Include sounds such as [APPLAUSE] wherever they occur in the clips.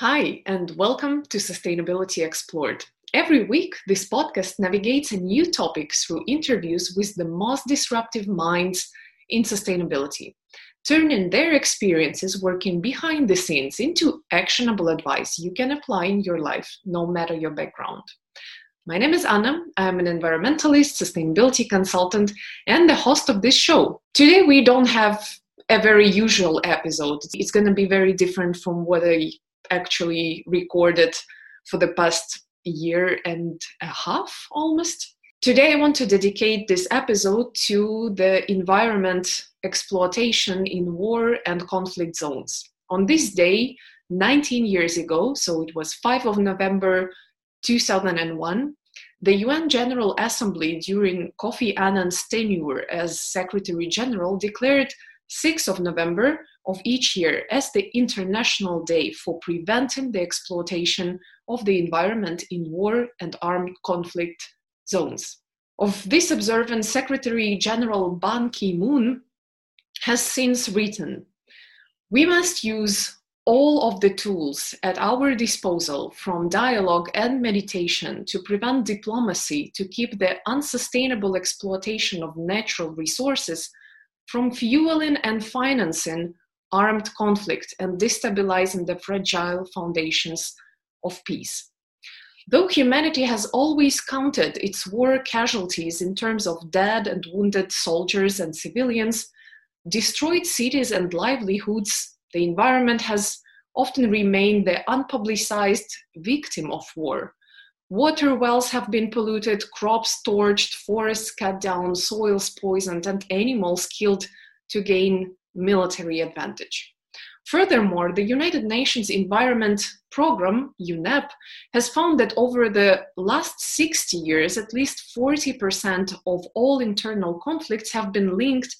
Hi, and welcome to Sustainability Explored. Every week, this podcast navigates a new topic through interviews with the most disruptive minds in sustainability, turning their experiences working behind the scenes into actionable advice you can apply in your life, no matter your background. My name is Anna. I'm an environmentalist, sustainability consultant, and the host of this show. Today, we don't have a very usual episode. It's going to be very different from what I actually recorded for the past year and a half almost. Today, I want to dedicate this episode to the environment exploitation in war and conflict zones. On this day, 19 years ago, so it was 5 of November 2001, the UN General Assembly during Kofi Annan's tenure as Secretary General declared 6 of November of each year as the International Day for Preventing the Exploitation of the Environment in War and Armed Conflict Zones. Of this observance, Secretary General Ban Ki moon has since written We must use all of the tools at our disposal, from dialogue and meditation to prevent diplomacy, to keep the unsustainable exploitation of natural resources from fueling and financing armed conflict and destabilizing the fragile foundations of peace. Though humanity has always counted its war casualties in terms of dead and wounded soldiers and civilians, destroyed cities and livelihoods, the environment has often remained the unpublicized victim of war. Water wells have been polluted, crops torched, forests cut down, soils poisoned, and animals killed to gain military advantage. Furthermore, the United Nations Environment Programme, UNEP, has found that over the last 60 years, at least 40% of all internal conflicts have been linked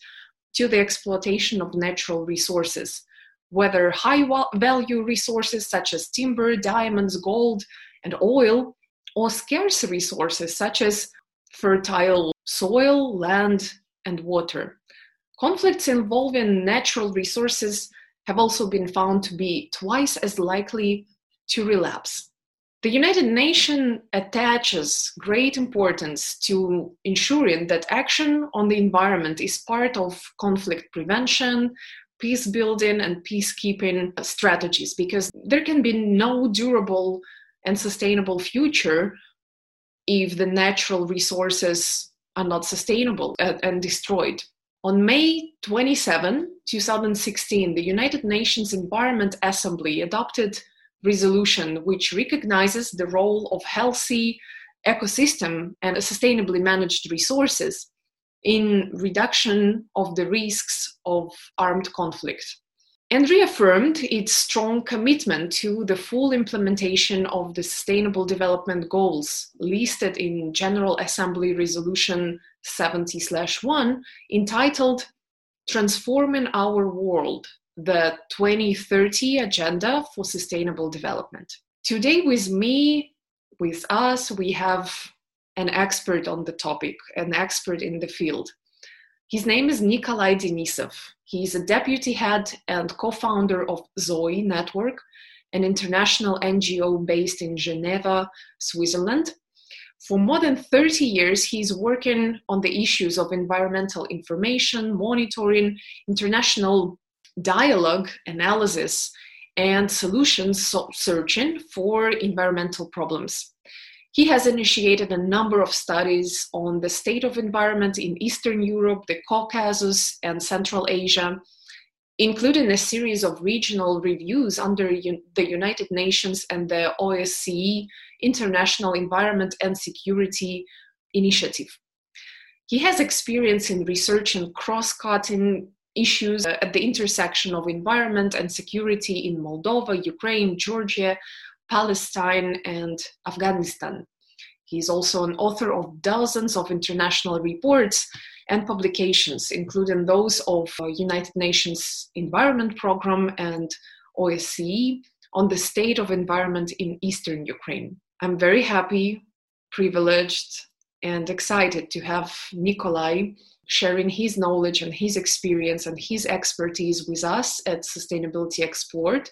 to the exploitation of natural resources, whether high value resources such as timber, diamonds, gold, and oil, or scarce resources such as fertile soil, land, and water. Conflicts involving natural resources have also been found to be twice as likely to relapse. The United Nations attaches great importance to ensuring that action on the environment is part of conflict prevention, peace building, and peacekeeping strategies because there can be no durable and sustainable future if the natural resources are not sustainable uh, and destroyed. On May 27, 2016, the United Nations Environment Assembly adopted resolution which recognizes the role of healthy ecosystem and sustainably managed resources in reduction of the risks of armed conflict and reaffirmed its strong commitment to the full implementation of the Sustainable Development Goals listed in General Assembly Resolution 70 1, entitled Transforming Our World the 2030 Agenda for Sustainable Development. Today, with me, with us, we have an expert on the topic, an expert in the field. His name is Nikolai Denisov. He is a deputy head and co founder of Zoï Network, an international NGO based in Geneva, Switzerland. For more than 30 years, he's working on the issues of environmental information, monitoring, international dialogue, analysis, and solutions searching for environmental problems. He has initiated a number of studies on the state of environment in Eastern Europe, the Caucasus, and Central Asia, including a series of regional reviews under the United Nations and the OSCE International Environment and Security Initiative. He has experience in researching cross cutting issues at the intersection of environment and security in Moldova, Ukraine, Georgia, Palestine, and Afghanistan. He's also an author of dozens of international reports and publications, including those of uh, United Nations Environment Programme and OSCE on the state of environment in eastern Ukraine. I'm very happy, privileged, and excited to have Nikolai sharing his knowledge and his experience and his expertise with us at Sustainability Explored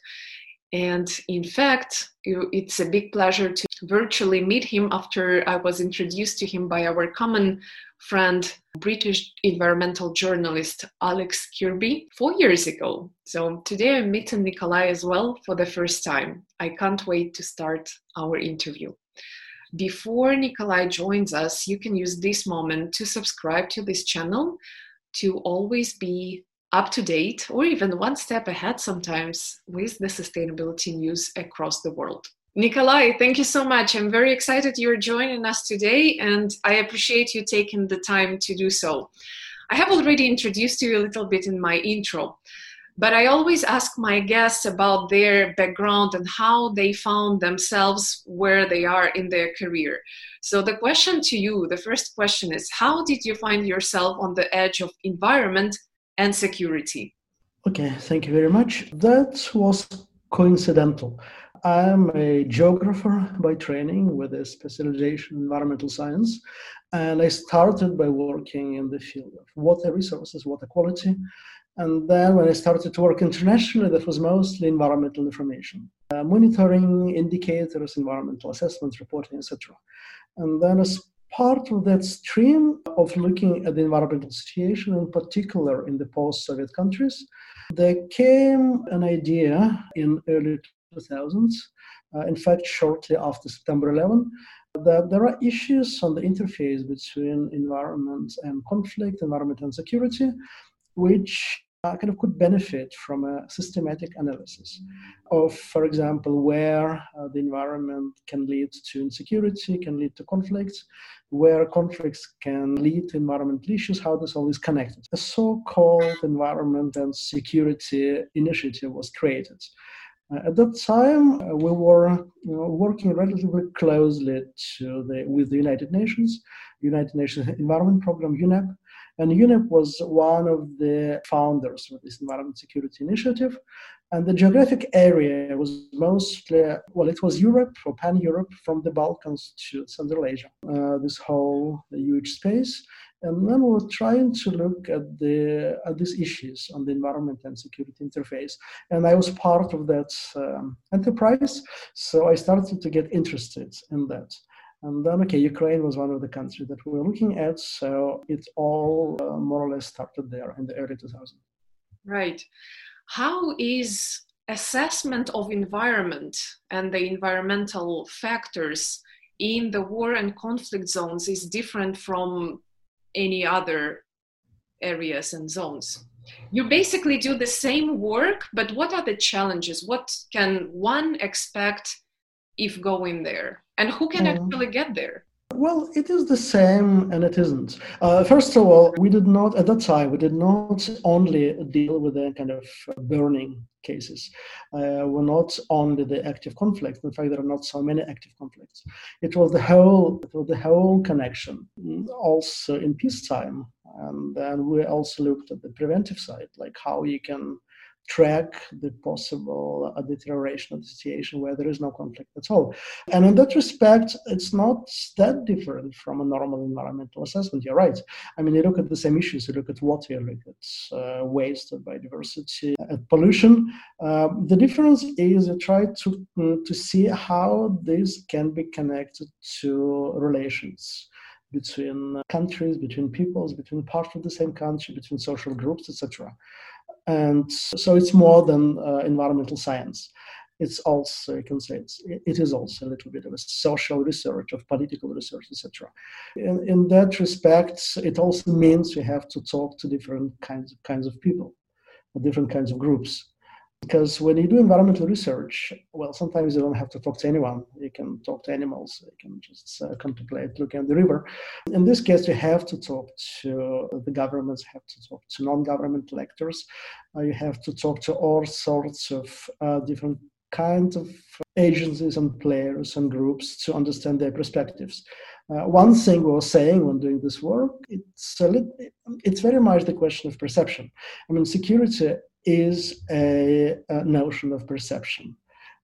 And in fact, it's a big pleasure to virtually meet him after I was introduced to him by our common friend, British environmental journalist Alex Kirby, four years ago. So today I'm meeting Nikolai as well for the first time. I can't wait to start our interview. Before Nikolai joins us, you can use this moment to subscribe to this channel to always be up to date or even one step ahead sometimes with the sustainability news across the world. Nikolai, thank you so much. I'm very excited you're joining us today, and I appreciate you taking the time to do so. I have already introduced you a little bit in my intro, but I always ask my guests about their background and how they found themselves where they are in their career. So, the question to you, the first question is How did you find yourself on the edge of environment and security. Okay, thank you very much. That was coincidental. I'm a geographer by training with a specialization in environmental science. And I started by working in the field of water resources, water quality. And then when I started to work internationally, that was mostly environmental information, uh, monitoring indicators, environmental assessments, reporting, etc. And then as part of that stream of looking at the environmental situation, in particular in the post-Soviet countries, there came an idea in early 2000s, uh, in fact, shortly after September 11, that there are issues on the interface between environment and conflict, environment and security, which kind of could benefit from a systematic analysis of, for example, where uh, the environment can lead to insecurity, can lead to conflicts, where conflicts can lead to environmental issues, how this all is connected. A so-called environment and security initiative was created. Uh, at that time, uh, we were you know, working relatively closely the, with the United Nations, United Nations Environment Program, UNEP, and UNEP was one of the founders of this Environment Security Initiative. And the geographic area was mostly, well, it was Europe or pan Europe from the Balkans to Central Asia, uh, this whole huge space. And then we were trying to look at the at these issues on the environment and security interface. And I was part of that um, enterprise, so I started to get interested in that. And then, okay, Ukraine was one of the countries that we were looking at. So it all uh, more or less started there in the early 2000s. Right. How is assessment of environment and the environmental factors in the war and conflict zones is different from any other areas and zones? You basically do the same work, but what are the challenges? What can one expect if going there? And who can mm. actually get there well, it is the same and it isn't. Uh, first of all, we did not, at that time, we did not only deal with the kind of burning cases. Uh, we're not only the active conflict. In fact, there are not so many active conflicts. It was the whole, it was the whole connection. Also in peacetime, and then we also looked at the preventive side, like how you can track the possible uh, deterioration of the situation where there is no conflict at all. And in that respect, it's not that different from a normal environmental assessment. You're right. I mean, you look at the same issues, you look at water, you look at uh, waste, biodiversity, pollution. Uh, the difference is you try to, mm, to see how this can be connected to relations between countries, between peoples, between parts of the same country, between social groups, etc. And so it's more than uh, environmental science. It's also, you can say, it's, it is also a little bit of a social research, of political research, etc. In, in that respect, it also means we have to talk to different kinds of, kinds of people, different kinds of groups. Because when you do environmental research, well, sometimes you don't have to talk to anyone. You can talk to animals. You can just uh, contemplate looking at the river. In this case, you have to talk to the governments, have to talk to non-governmental actors. Uh, you have to talk to all sorts of uh, different kinds of agencies and players and groups to understand their perspectives. Uh, one thing we were saying when doing this work, it's, little, it's very much the question of perception. I mean, security is a, a notion of perception.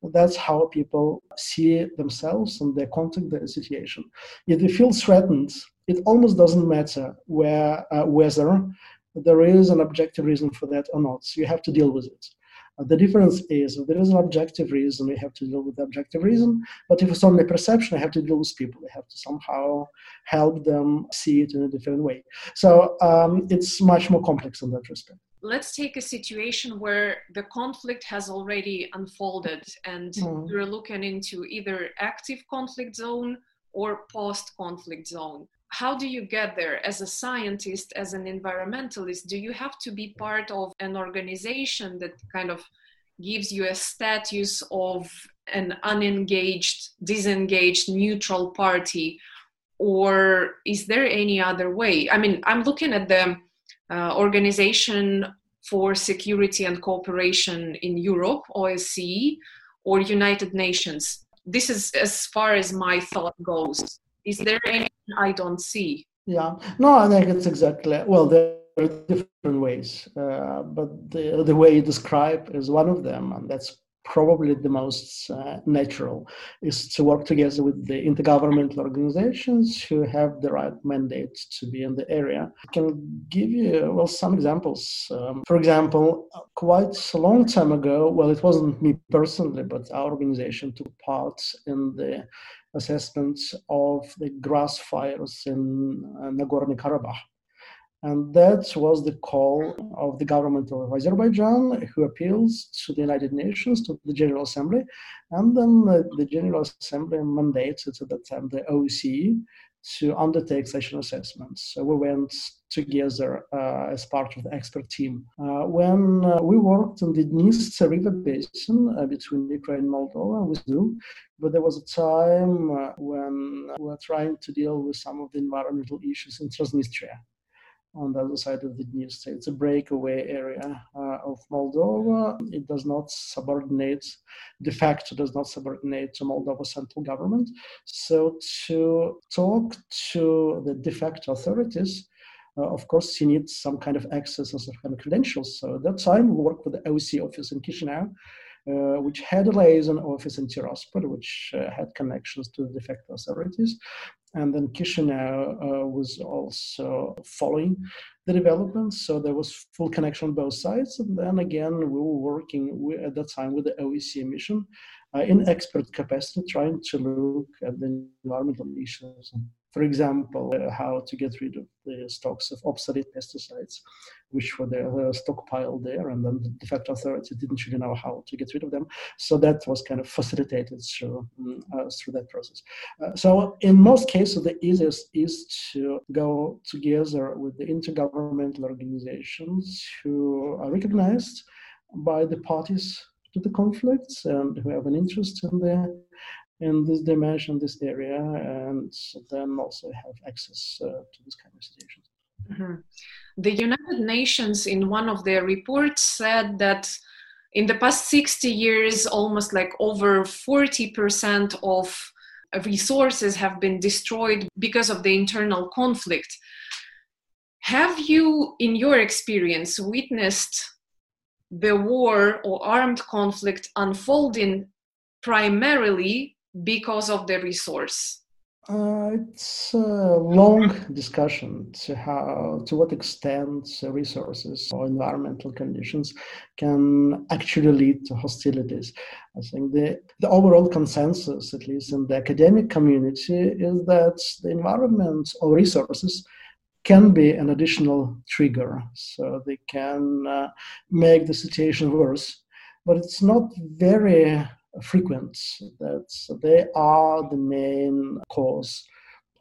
That's how people see themselves and their contact their situation. If they feel threatened, it almost doesn't matter where uh, whether there is an objective reason for that or not. So you have to deal with it. Uh, the difference is if there is an objective reason, we have to deal with the objective reason. But if it's only perception, I have to deal with people. I have to somehow help them see it in a different way. So um, it's much more complex in that respect. Let's take a situation where the conflict has already unfolded and mm. we're looking into either active conflict zone or post conflict zone. How do you get there? As a scientist as an environmentalist do you have to be part of an organization that kind of gives you a status of an unengaged disengaged neutral party? Or is there any other way? I mean i'm looking at the uh, organization for security and cooperation in europe osce or united nations this is as far as my thought goes is there any I don't see? Yeah, no, I think it's exactly well. There are different ways, uh, but the the way you describe is one of them, and that's probably the most uh, natural is to work together with the intergovernmental organizations who have the right mandate to be in the area. I can give you well some examples. Um, for example, quite a long time ago, well, it wasn't me personally, but our organization took part in the assessments of the grass fires in uh, Nagorno-Karabakh. And that was the call of the government of Azerbaijan, who appeals to the United Nations, to the General Assembly. And then the General Assembly mandated at that time the OSCE to undertake such an assessment. So we went together uh, as part of the expert team. Uh, when uh, we worked on the Dniester River Basin uh, between Ukraine and Moldova, we do, but there was a time uh, when we were trying to deal with some of the environmental issues in Transnistria on the other side of the Dniester. It's a breakaway area uh, of Moldova. It does not subordinate, de facto does not subordinate to Moldova central government. So to talk to the de facto authorities, uh, of course, you need some kind of access and some kind of credentials. So at that time, we worked with the OSCE office in Chisinau, uh, which had a liaison office in Tiraspol, which uh, had connections to the de facto authorities. And then Chisinau uh, was also following the development, so there was full connection on both sides. And then again, we were working at that time with the OSCE mission uh, in expert capacity, trying to look at the environmental issues for example, uh, how to get rid of the stocks of obsolete pesticides, which were there, stockpiled there, and then the de facto authority didn't really know how to get rid of them. So that was kind of facilitated through, mm, uh, through that process. Uh, so in most cases, the easiest is to go together with the intergovernmental organizations who are recognized by the parties to the conflicts and who have an interest in the in this dimension, this area, and then also have access uh, to this kind of situations. Mm-hmm. The United Nations, in one of their reports, said that in the past 60 years, almost like over 40% of resources have been destroyed because of the internal conflict. Have you, in your experience, witnessed the war or armed conflict unfolding primarily because of the resource? Uh, it's a long discussion to how, to what extent resources or environmental conditions can actually lead to hostilities. I think the, the overall consensus, at least in the academic community, is that the environment or resources can be an additional trigger, so they can uh, make the situation worse. But it's not very frequent, that they are the main cause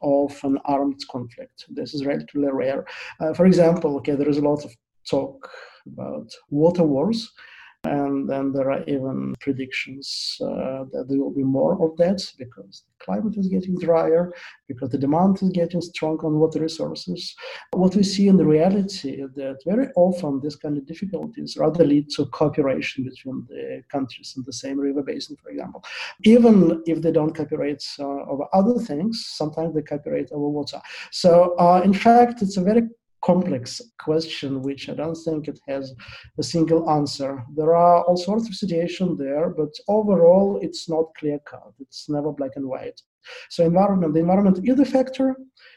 of an armed conflict. This is relatively rare. Uh, for example, okay, there is a lot of talk about water wars, and then there are even predictions uh, that there will be more of that because the climate is getting drier, because the demand is getting strong on water resources. What we see in the reality is that very often these kind of difficulties rather lead to cooperation between the countries in the same river basin, for example. Even if they don't cooperate uh, over other things, sometimes they cooperate over water. So, uh, in fact, it's a very complex question, which I don't think it has a single answer. There are all sorts of situations there, but overall, it's not clear cut. It's never black and white. So, environment, the environment is a factor.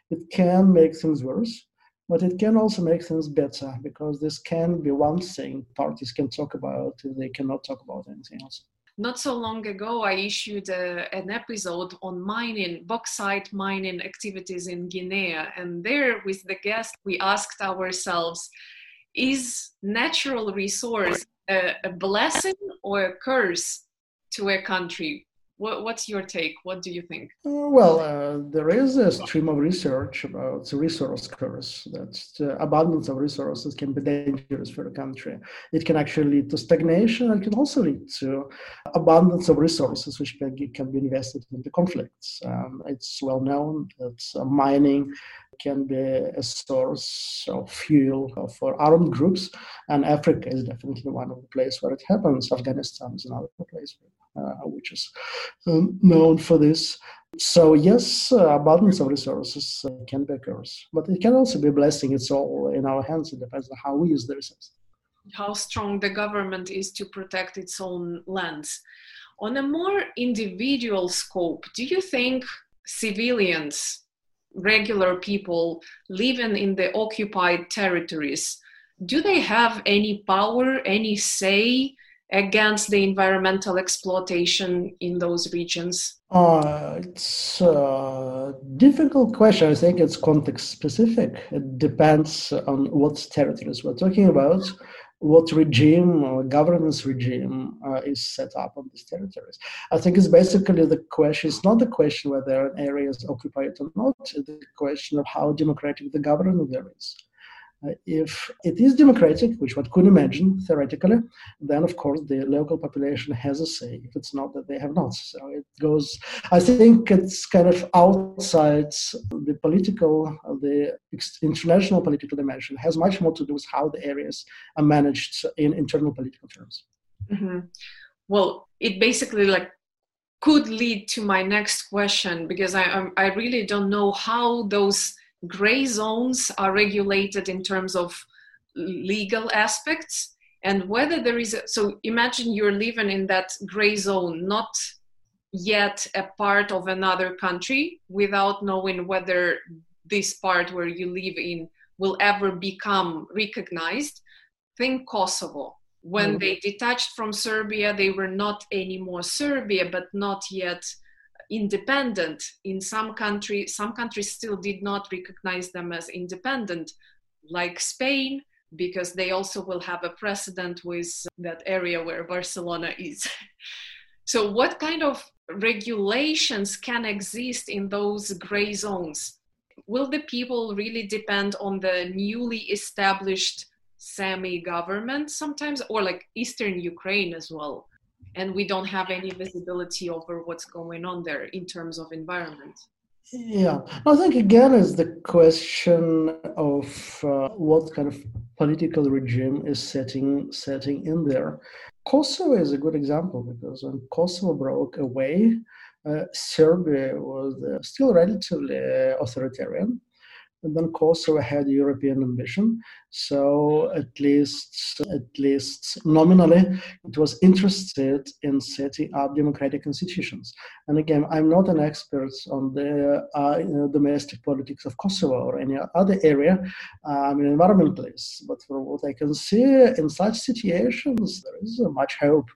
It can make things worse. but it can also make things better because this can be one thing parties can talk about if they cannot talk about anything else. Not so long ago, I issued a, an episode on mining, bauxite mining activities in Guinea. And there, with the guest, we asked ourselves is natural resource a, a blessing or a curse to a country? What, what's your take? What do you think? Uh, well, uh, there is a stream of research about the resource curse. That abundance of resources can be dangerous for a country. It can actually lead to stagnation. and can also lead to abundance of resources, which can, be invested into conflicts. Um, it's well known that uh, mining can be a source of fuel for armed groups, and Africa is definitely one of the places where it happens. Afghanistan is another place uh, which is um, known for this. So yes, uh, abundance of resources uh, can be a curse, but it can also be a blessing. It's all in our hands. It depends on how we use the resources. How strong the government is to protect its own lands. On a more individual scope, do you think civilians regular people living in the occupied territories, do they have any power, any say against the environmental exploitation in those regions? Uh, it's a difficult question. I think it's context specific. It depends on what territories we're talking about what regime or governance regime uh, is set up on these territories. I think it's basically the question, it's not the question whether an area is occupied or not, it's the question of how democratic the government there is. Uh, if it is democratic, which one could imagine theoretically, then of course the local population has a say. If it's not, that they have not. So it goes. I think it's kind of outside the political, the international political dimension. Has much more to do with how the areas are managed in internal political terms. Mm-hmm. Well, it basically like could lead to my next question because I I really don't know how those gray zones are regulated in terms of legal aspects. And whether there is a, so imagine you're living in that gray zone not yet a part of another country without knowing whether this part where you live in will ever become recognized. Think kosovo. When mm. they detached from serbia they were not anymore serbia but not yet independent in some countries some countries still did not recognize them as independent like spain because they also will have a precedent with that area where barcelona is. [LAUGHS] So what kind of regulations can exist in those gray zones? Will the people really depend on the newly established semi government sometimes or like eastern ukraine as well and we don't have any visibility over what's going on there in terms of environment. Yeah. I think again is the question of uh, what kind of political regime is setting setting in there. Kosovo is a good example because when kosovo broke away uh, serbia was uh, still relatively authoritarian. And then Kosovo had European ambition. So at least, at least nominally, it was interested in setting up democratic institutions. And again, I'm not an expert on the uh, you know, domestic politics of Kosovo or any other area. I'm an environmentalist, but from what I can see in such situations, there is much hope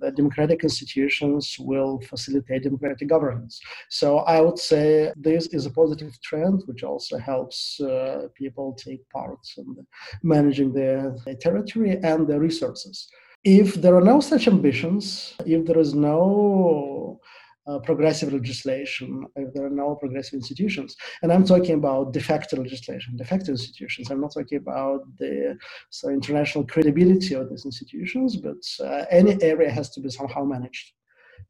that democratic institutions will facilitate democratic governance. So I would say this is a positive trend, which also helps uh, people take part in managing their, territory and their resources. If there are no such ambitions, if there is no uh, progressive legislation, if there are no progressive institutions. And I'm talking about de facto legislation, de facto institutions. I'm not talking about the so international credibility of these institutions, but uh, any area has to be somehow managed.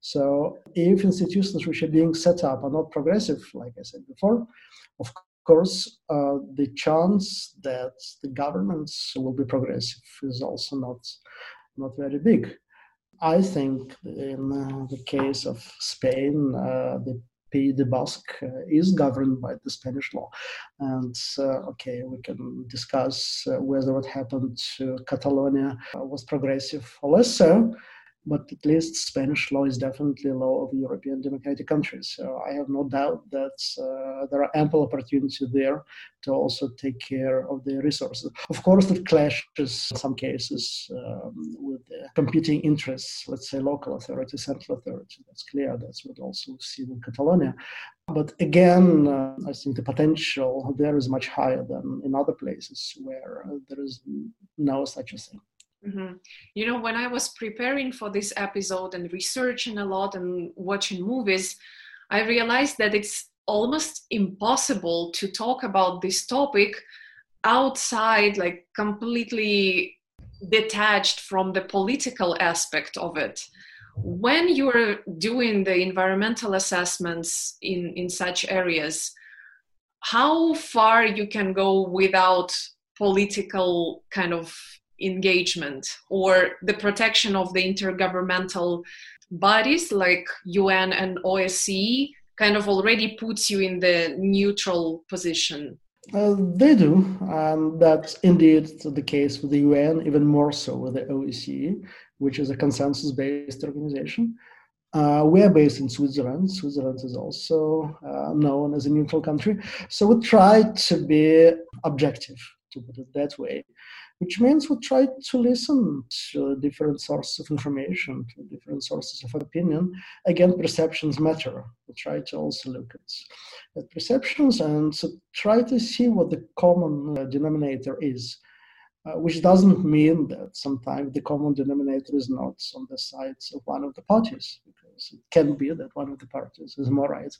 So if institutions which are being set up are not progressive, like I said before, of course, uh, the chance that the governments will be progressive is also not not very big. I think in uh, the case of Spain, uh, the Pays de Basque uh, is governed by the Spanish law. And okay, we can discuss whether what happened to Catalonia was progressive or less so. But at least Spanish law is definitely law of European democratic countries. So I have no doubt that uh, there are ample opportunities there to also take care of the resources. Of course, it clashes in some cases um, with competing interests, let's say local authority, central authority. That's clear. That's what also we've seen in Catalonia. But again, uh, I think the potential there is much higher than in other places where there is no such a thing. Mm-hmm. You know, when I was preparing for this episode and researching a lot and watching movies, I realized that it's almost impossible to talk about this topic outside, like completely detached from the political aspect of it. When you're doing the environmental assessments in, in such areas, how far you can go without political kind of engagement or the protection of the intergovernmental bodies like UN and OSCE kind of already puts you in the neutral position. Uh, they do, and that's indeed the case with the UN, even more so with the OSCE, which is a consensus based organization. Uh, we are based in Switzerland. Switzerland is also uh, known as a neutral country. So we try to be objective, to put it that way which means we try to listen to different sources of information, to different sources of opinion. Again, perceptions matter. We try to also look at, at perceptions and try to see what the common uh, denominator is. Uh, which doesn't mean that sometimes the common denominator is not on the side of one of the parties, because it can be that one of the parties is more right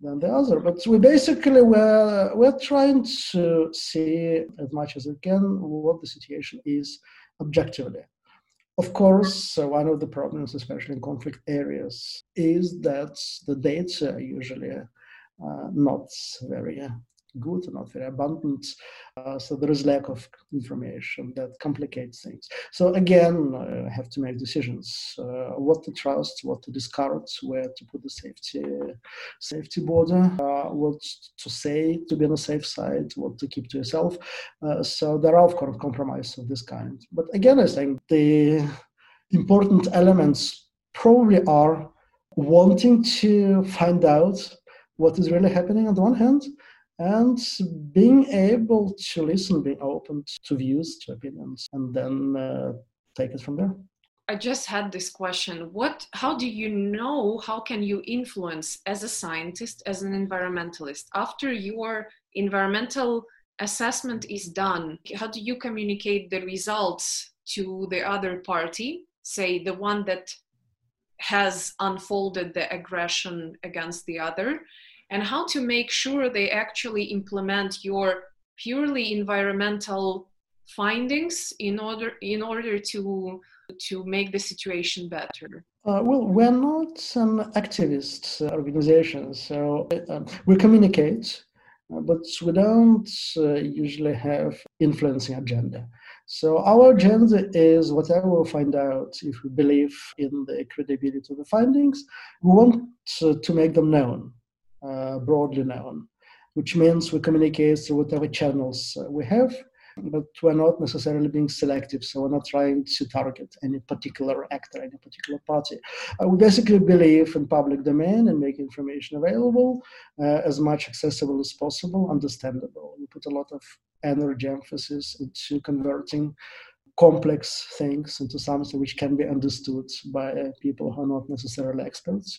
than the other. But we basically we're we're trying to see as much as we can what the situation is objectively. Of course, one of the problems, especially in conflict areas, is that the data are usually uh, not very good, not very abundant. Uh, so there is lack of information that complicates things. So again, I have to make decisions: uh, what to trust, what to discard, where to put the safety safety border, uh, what to say to be on the safe side, what to keep to yourself. Uh, so there are of course compromises of this kind. But again, I think the important elements probably are wanting to find out what is really happening on the one hand and being able to listen, being open to views, to opinions, and then uh, take it from there. I just had this question. What how do you know how can you influence as a scientist, as an environmentalist after your environmental assessment is done? How do you communicate the results to the other party, say the one that has unfolded the aggression against the other? And how to make sure they actually implement your purely environmental findings in order in order to to make the situation better. Uh, well we're not an activist organization so uh, we communicate uh, but we don't uh, usually have influencing agenda. So our agenda is whatever we find out if we believe in the credibility of the findings we want to, to make them known. uh, broadly known, which means we communicate through whatever channels uh, we have, but we're not necessarily being selective. So we're not trying to target any particular actor, any particular party. Uh, we basically believe in public domain and make information available uh, as much accessible as possible, understandable. We put a lot of energy emphasis into converting complex things into something which can be understood by people who are not necessarily experts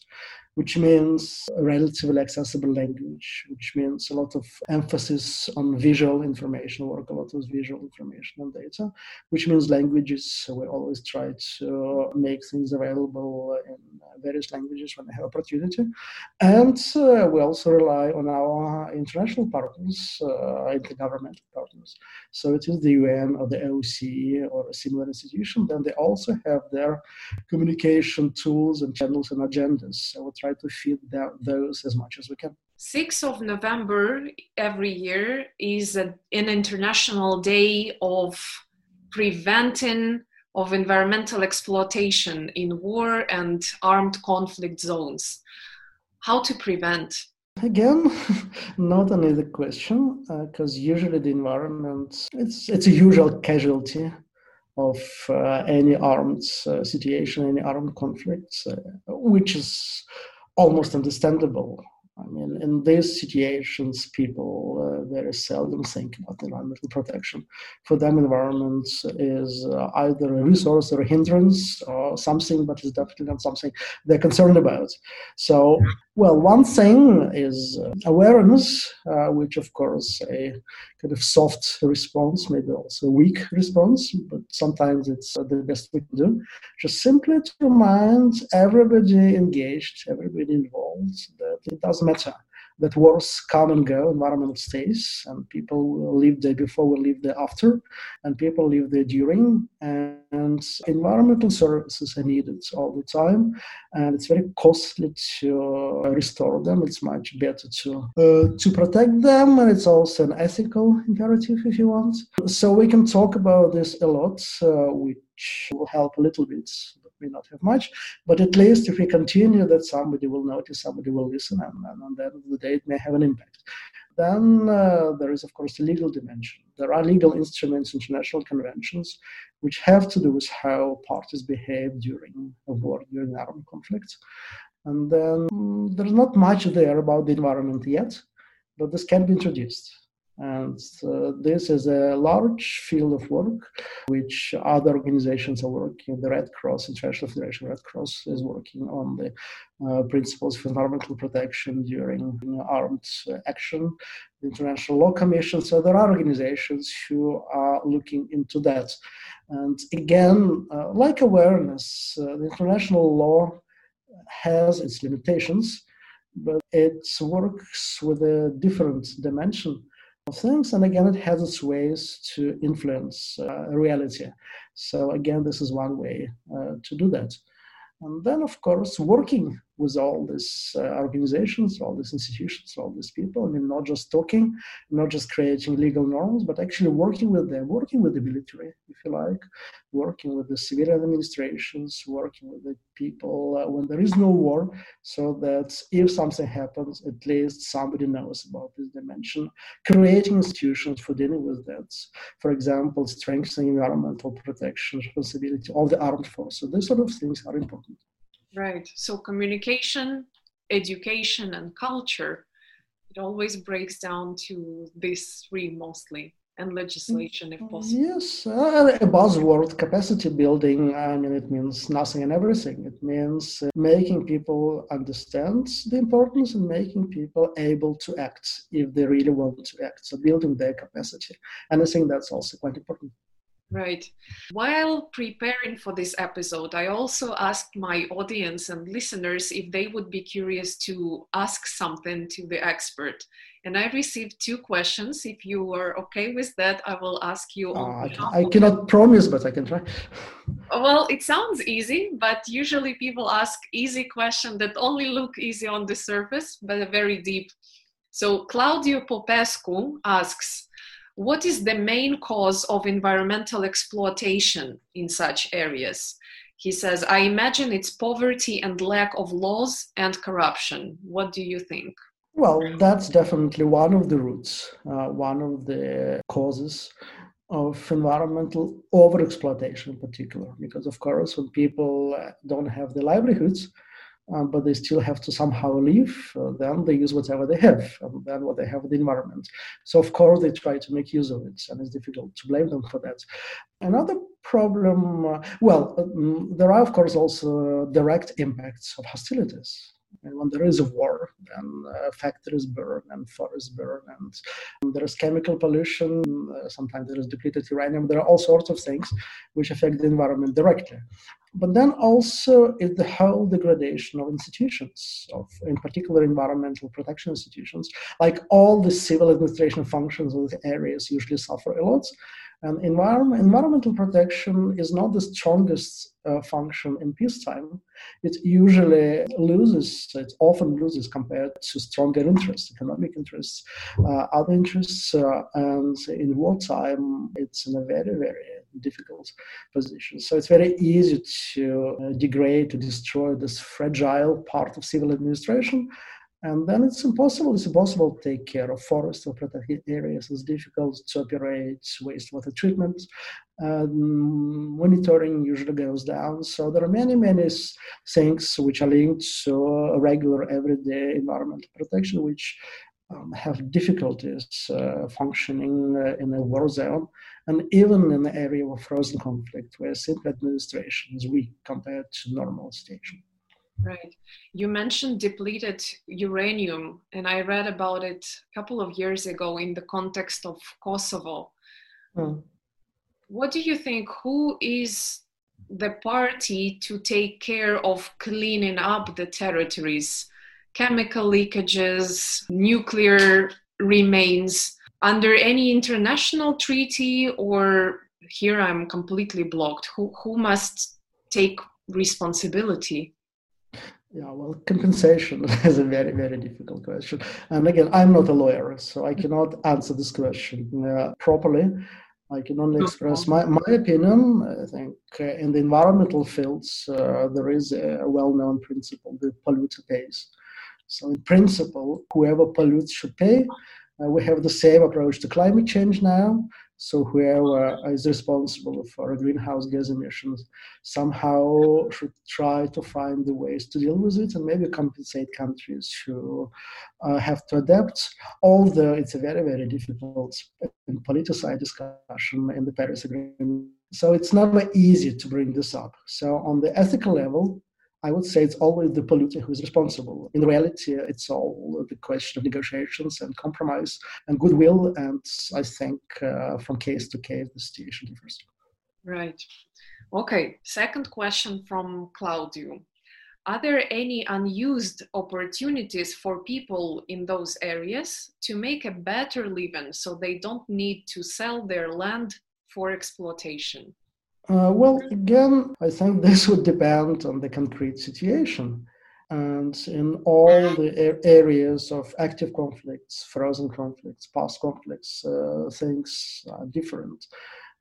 which means a relatively accessible language, which means a lot of emphasis on visual information, work a lot with visual information and data, which means languages. We always try to make things available in various languages when we have opportunity. And uh, we also rely on our international partners, uh, intergovernmental partners. So it is the UN or the OSCE or a similar institution. Then they also have their communication tools and channels and agendas. So we try try to feed those as much as we can. 6th of November every year is a, an international day of preventing of environmental exploitation in war and armed conflict zones. How to prevent? Again, [LAUGHS] not an easy question because uh, usually the environment it's it's a usual casualty of uh, any armed uh, situation, any armed conflict, uh, which is almost understandable. I mean, in these situations, people uh, very seldom think about environmental protection. For them, environment is uh, either a resource or a hindrance or something, but it's definitely not something they're concerned about. So, well, one thing is awareness, uh, which, of course, a kind of soft response, maybe also a weak response, but sometimes it's the best we can do. Just simply to remind everybody engaged, everybody involved, that it doesn't matter that wars come and go, environment stays, and people live there before, we live there after, and people live there during. And environmental services are needed all the time, and it's very costly to restore them. It's much better to uh, to protect them, and it's also an ethical imperative, if you want. So we can talk about this a lot, uh, which will help a little bit may not have much, but at least if we continue, that somebody will notice, somebody will listen, and, and on the end of the day, it may have an impact. Then uh, there is, of course, the legal dimension. There are legal instruments, international conventions, which have to do with how parties behave during a war, during armed conflicts. And then mm, there's not much there about the environment yet, but this can be introduced. And uh, this is a large field of work which other organizations are working. The Red Cross, International Federation Red Cross, is working on the uh, principles of environmental protection during you know, armed action. The International Law Commission. So there are organizations who are looking into that. And again, uh, like awareness, uh, the international law has its limitations, but it works with a different dimension things and again it has its ways to influence uh, reality. So again this is one way uh, to do that. And then of course working with all these uh, organizations, all these institutions, all these people. I mean, not just talking, not just creating legal norms, but actually working with them, working with the military, if you like, working with the civilian administrations, working with the people uh, when there is no war, so that if something happens, at least somebody knows about this dimension. Creating institutions for dealing with that. For example, strengthening environmental protection responsibility of the armed forces. These sort of things are important. Right. So communication, education, and culture, it always breaks down to these three mostly, and legislation if possible. Yes, uh, a buzzword, capacity building. I mean, it means nothing and everything. It means uh, making people understand the importance and making people able to act if they really want to act. So building their capacity. And I think that's also quite important. Right. While preparing for this episode, I also asked my audience and listeners if they would be curious to ask something to the expert. And I received two questions. If you are okay with that, I will ask you. Uh, I, I cannot promise, but I can try. [LAUGHS] Well, it sounds easy, but usually people ask easy questions that only look easy on the surface, but are very deep. So Claudio Popescu asks, what is the main cause of environmental exploitation in such areas? He says, I imagine it's poverty and lack of laws and corruption. What do you think? Well, that's definitely one of the roots, uh, one of the causes of environmental overexploitation in particular. Because, of course, when people don't have the livelihoods, um, but they still have to somehow live, uh, then they use whatever they have, and then what they have in the environment. So, of course, they try to make use of it, and it's difficult to blame them for that. Another problem, uh, well, um, there are, of course, also direct impacts of hostilities. And when there is a war, then uh, factories burn and forests burn, and there is chemical pollution. Uh, sometimes there is depleted uranium. There are all sorts of things which affect the environment directly. But then also is the whole degradation of institutions, of in particular environmental protection institutions. Like all the civil administration functions of the areas usually suffer a lot. And environment, environmental protection is not the strongest uh, function in peacetime. It usually loses, it often loses compared to stronger interests, economic interests, uh, other interests. Uh, and in wartime, it's in a very, very difficult position. So it's very easy to uh, degrade, to destroy this fragile part of civil administration And then it's impossible. It's impossible to take care of forests or protected areas. It's difficult to operate wastewater treatment. Um, monitoring usually goes down. So there are many, many things which are linked to regular, everyday environmental protection, which um, have difficulties uh, functioning uh, in a war zone and even in the area of frozen conflict where simple administration is weak compared to normal station. Right. You mentioned depleted uranium, and I read about it a couple of years ago in the context of Kosovo. Mm. What do you think? Who is the party to take care of cleaning up the territories? Chemical leakages, nuclear remains under any international treaty, or here I'm completely blocked. Who, who must take responsibility? Yeah, well, compensation [LAUGHS] is a very, very difficult question. And again, I'm not a lawyer, so I cannot answer this question uh, properly. I can only express my, my opinion. I think uh, in the environmental fields, uh, there is a well known principle the polluter pays. So, in principle, whoever pollutes should pay. Uh, we have the same approach to climate change now. So whoever is responsible for greenhouse gas emissions somehow should try to find the ways to deal with it and maybe compensate countries who uh, have to adapt. Although it's a very, very difficult and politicized discussion in the Paris Agreement. So it's not easy to bring this up. So on the ethical level, I would say it's always the polluter who is responsible. In reality, it's all the question of negotiations and compromise and goodwill. And I think uh, from case to case, the situation differs. Right. Okay. Second question from Claudio. Are there any unused opportunities for people in those areas to make a better living so they don't need to sell their land for exploitation? Uh, well, again, I think [LAUGHS] this would depend on the concrete situation. And in all the areas of active conflicts, frozen conflicts, past conflicts, uh, things are different.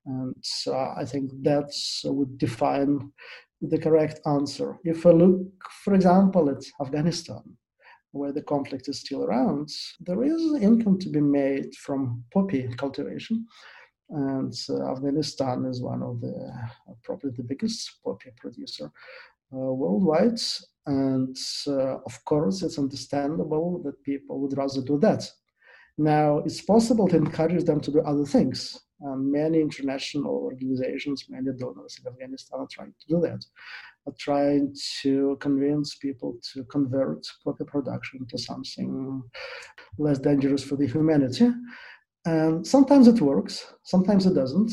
And I think that would define the correct answer. If we look, for example, at Afghanistan, where the conflict is still around, there is income to be made from poppy cultivation and uh, Afghanistan is one of the uh, probably the biggest poppy producer uh, worldwide. And of course, it's understandable that people would rather do that. Now, it's possible to encourage them to do other things. And many international organizations, many donors in Afghanistan are trying to do that, are trying to convince people to convert poppy production to something less dangerous for the humanity. And sometimes it works, sometimes it doesn't.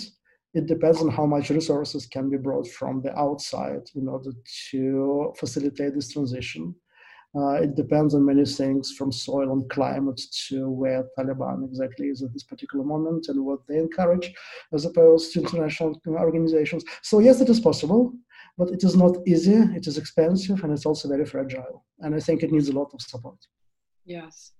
It depends on how much resources can be brought from the outside in order to facilitate this transition. Uh, it depends on many things from soil and climate to where Taliban exactly is at this particular moment and what they encourage as opposed to international organizations. So, yes, it is possible, but it is not easy, it is expensive, and it's also very fragile. And I think it needs a lot of support. Yes.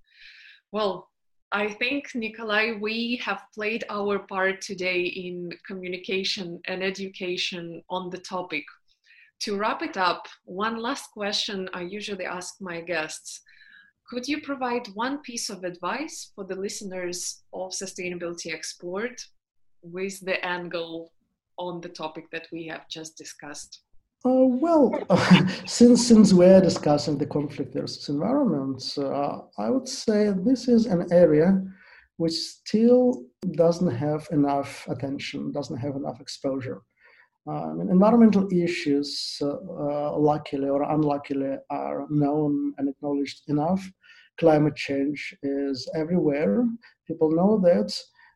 Well, I think, Nikolai, we have played our part today in communication and education on the topic. To wrap it up, one last question I usually ask my guests. Could you provide one piece of advice for the listeners of Sustainability Explored with the angle on the topic that we have just discussed? Uh, well, [LAUGHS] since since we're discussing the conflict versus environment, uh, I would say this is an area which still doesn't have enough attention, doesn't have enough exposure. Uh, environmental issues, uh, uh, luckily or unluckily, are known and acknowledged enough. Climate change is everywhere. People know that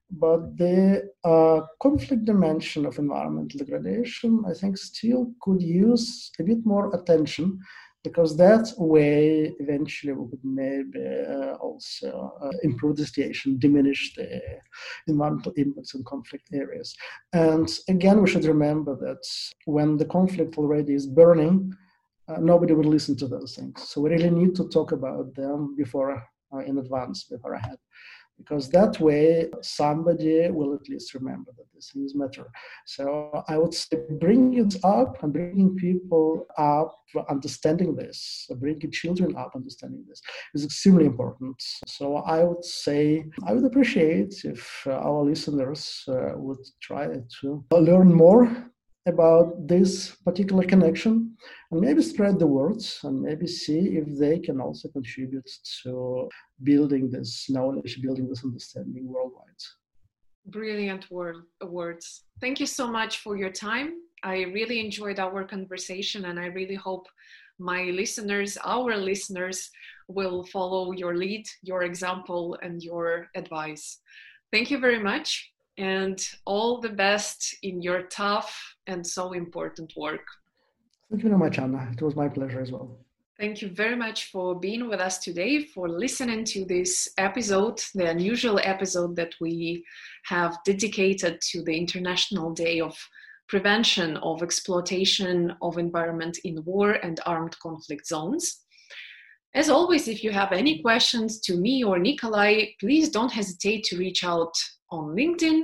but the uh, conflict dimension of environmental degradation, I think, still could use a bit more attention because that way eventually we could maybe uh, also uh, improve the situation, diminish the environmental impacts in conflict areas. And again, we should remember that when the conflict already is burning, uh, nobody will listen to those things. So we really need to talk about them before, uh, in advance, before ahead. Because that way somebody will at least remember that these things matter. So I would say bringing it up and bringing people up understanding this, bringing children up understanding this is extremely important. So I would say I would appreciate if uh, our listeners uh, would try to learn more about this particular connection and maybe spread the words and maybe see if they can also contribute to building this knowledge, building this understanding worldwide. Brilliant word, words. Thank you so much for your time. I really enjoyed our conversation and I really hope my listeners, our listeners, will follow your lead, your example, and your advice. Thank you very much and all the best in your tough and so important work. Thank you very much, Anna. It was my pleasure as well. Thank you very much for being with us today, for listening to this episode, the unusual episode that we have dedicated to the International Day of Prevention of Exploitation of Environment in War and Armed Conflict Zones. As always, if you have any questions to me or Nikolai, please don't hesitate to reach out on LinkedIn.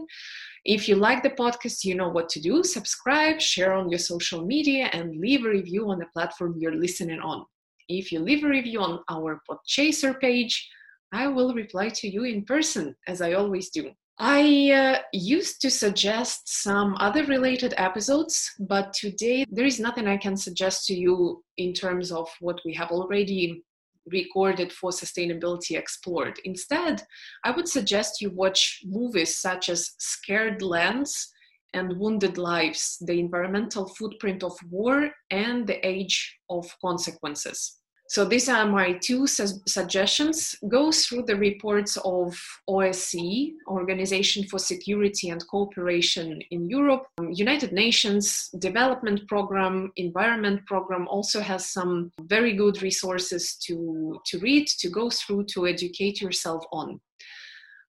If you like the podcast, you know what to do. Subscribe, share on your social media, and leave a review on the platform you're listening on. If you leave a review on our Podchaser page, I will reply to you in person, as I always do. I uh, used to suggest some other related episodes, but today there is nothing I can suggest to you in terms of what we have already recorded for sustainability explored. Instead, I would suggest you watch movies such as Scarred Lands and Wounded Lives, the environmental footprint of war and the age of consequences. So these are my two su- suggestions. Go through the reports of OSCE, Organization for Security and Cooperation in Europe. Um, United Nations Development Program, Environment Program also has some very good resources to, to read, to go through, to educate yourself on.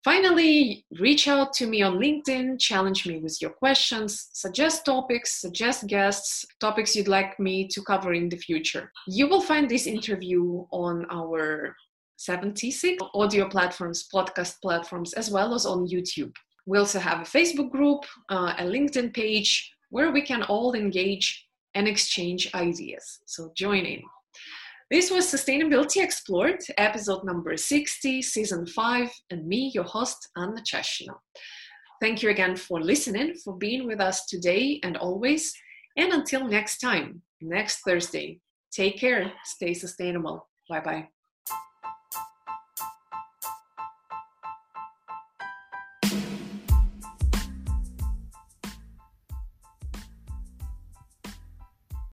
Finally, reach out to me on LinkedIn, challenge me with your questions, suggest topics, suggest guests, topics you'd like me to cover in the future. You will find this interview on our 76 audio platforms, podcast platforms, as well as on YouTube. We also have a Facebook group, uh, a LinkedIn page where we can all engage and exchange ideas. So join in. This was Sustainability Explored, episode number 60, season 5, and me, your host, Anna Chashina. Thank you again for listening, for being with us today and always. And until next time, next Thursday, take care, stay sustainable. Bye bye.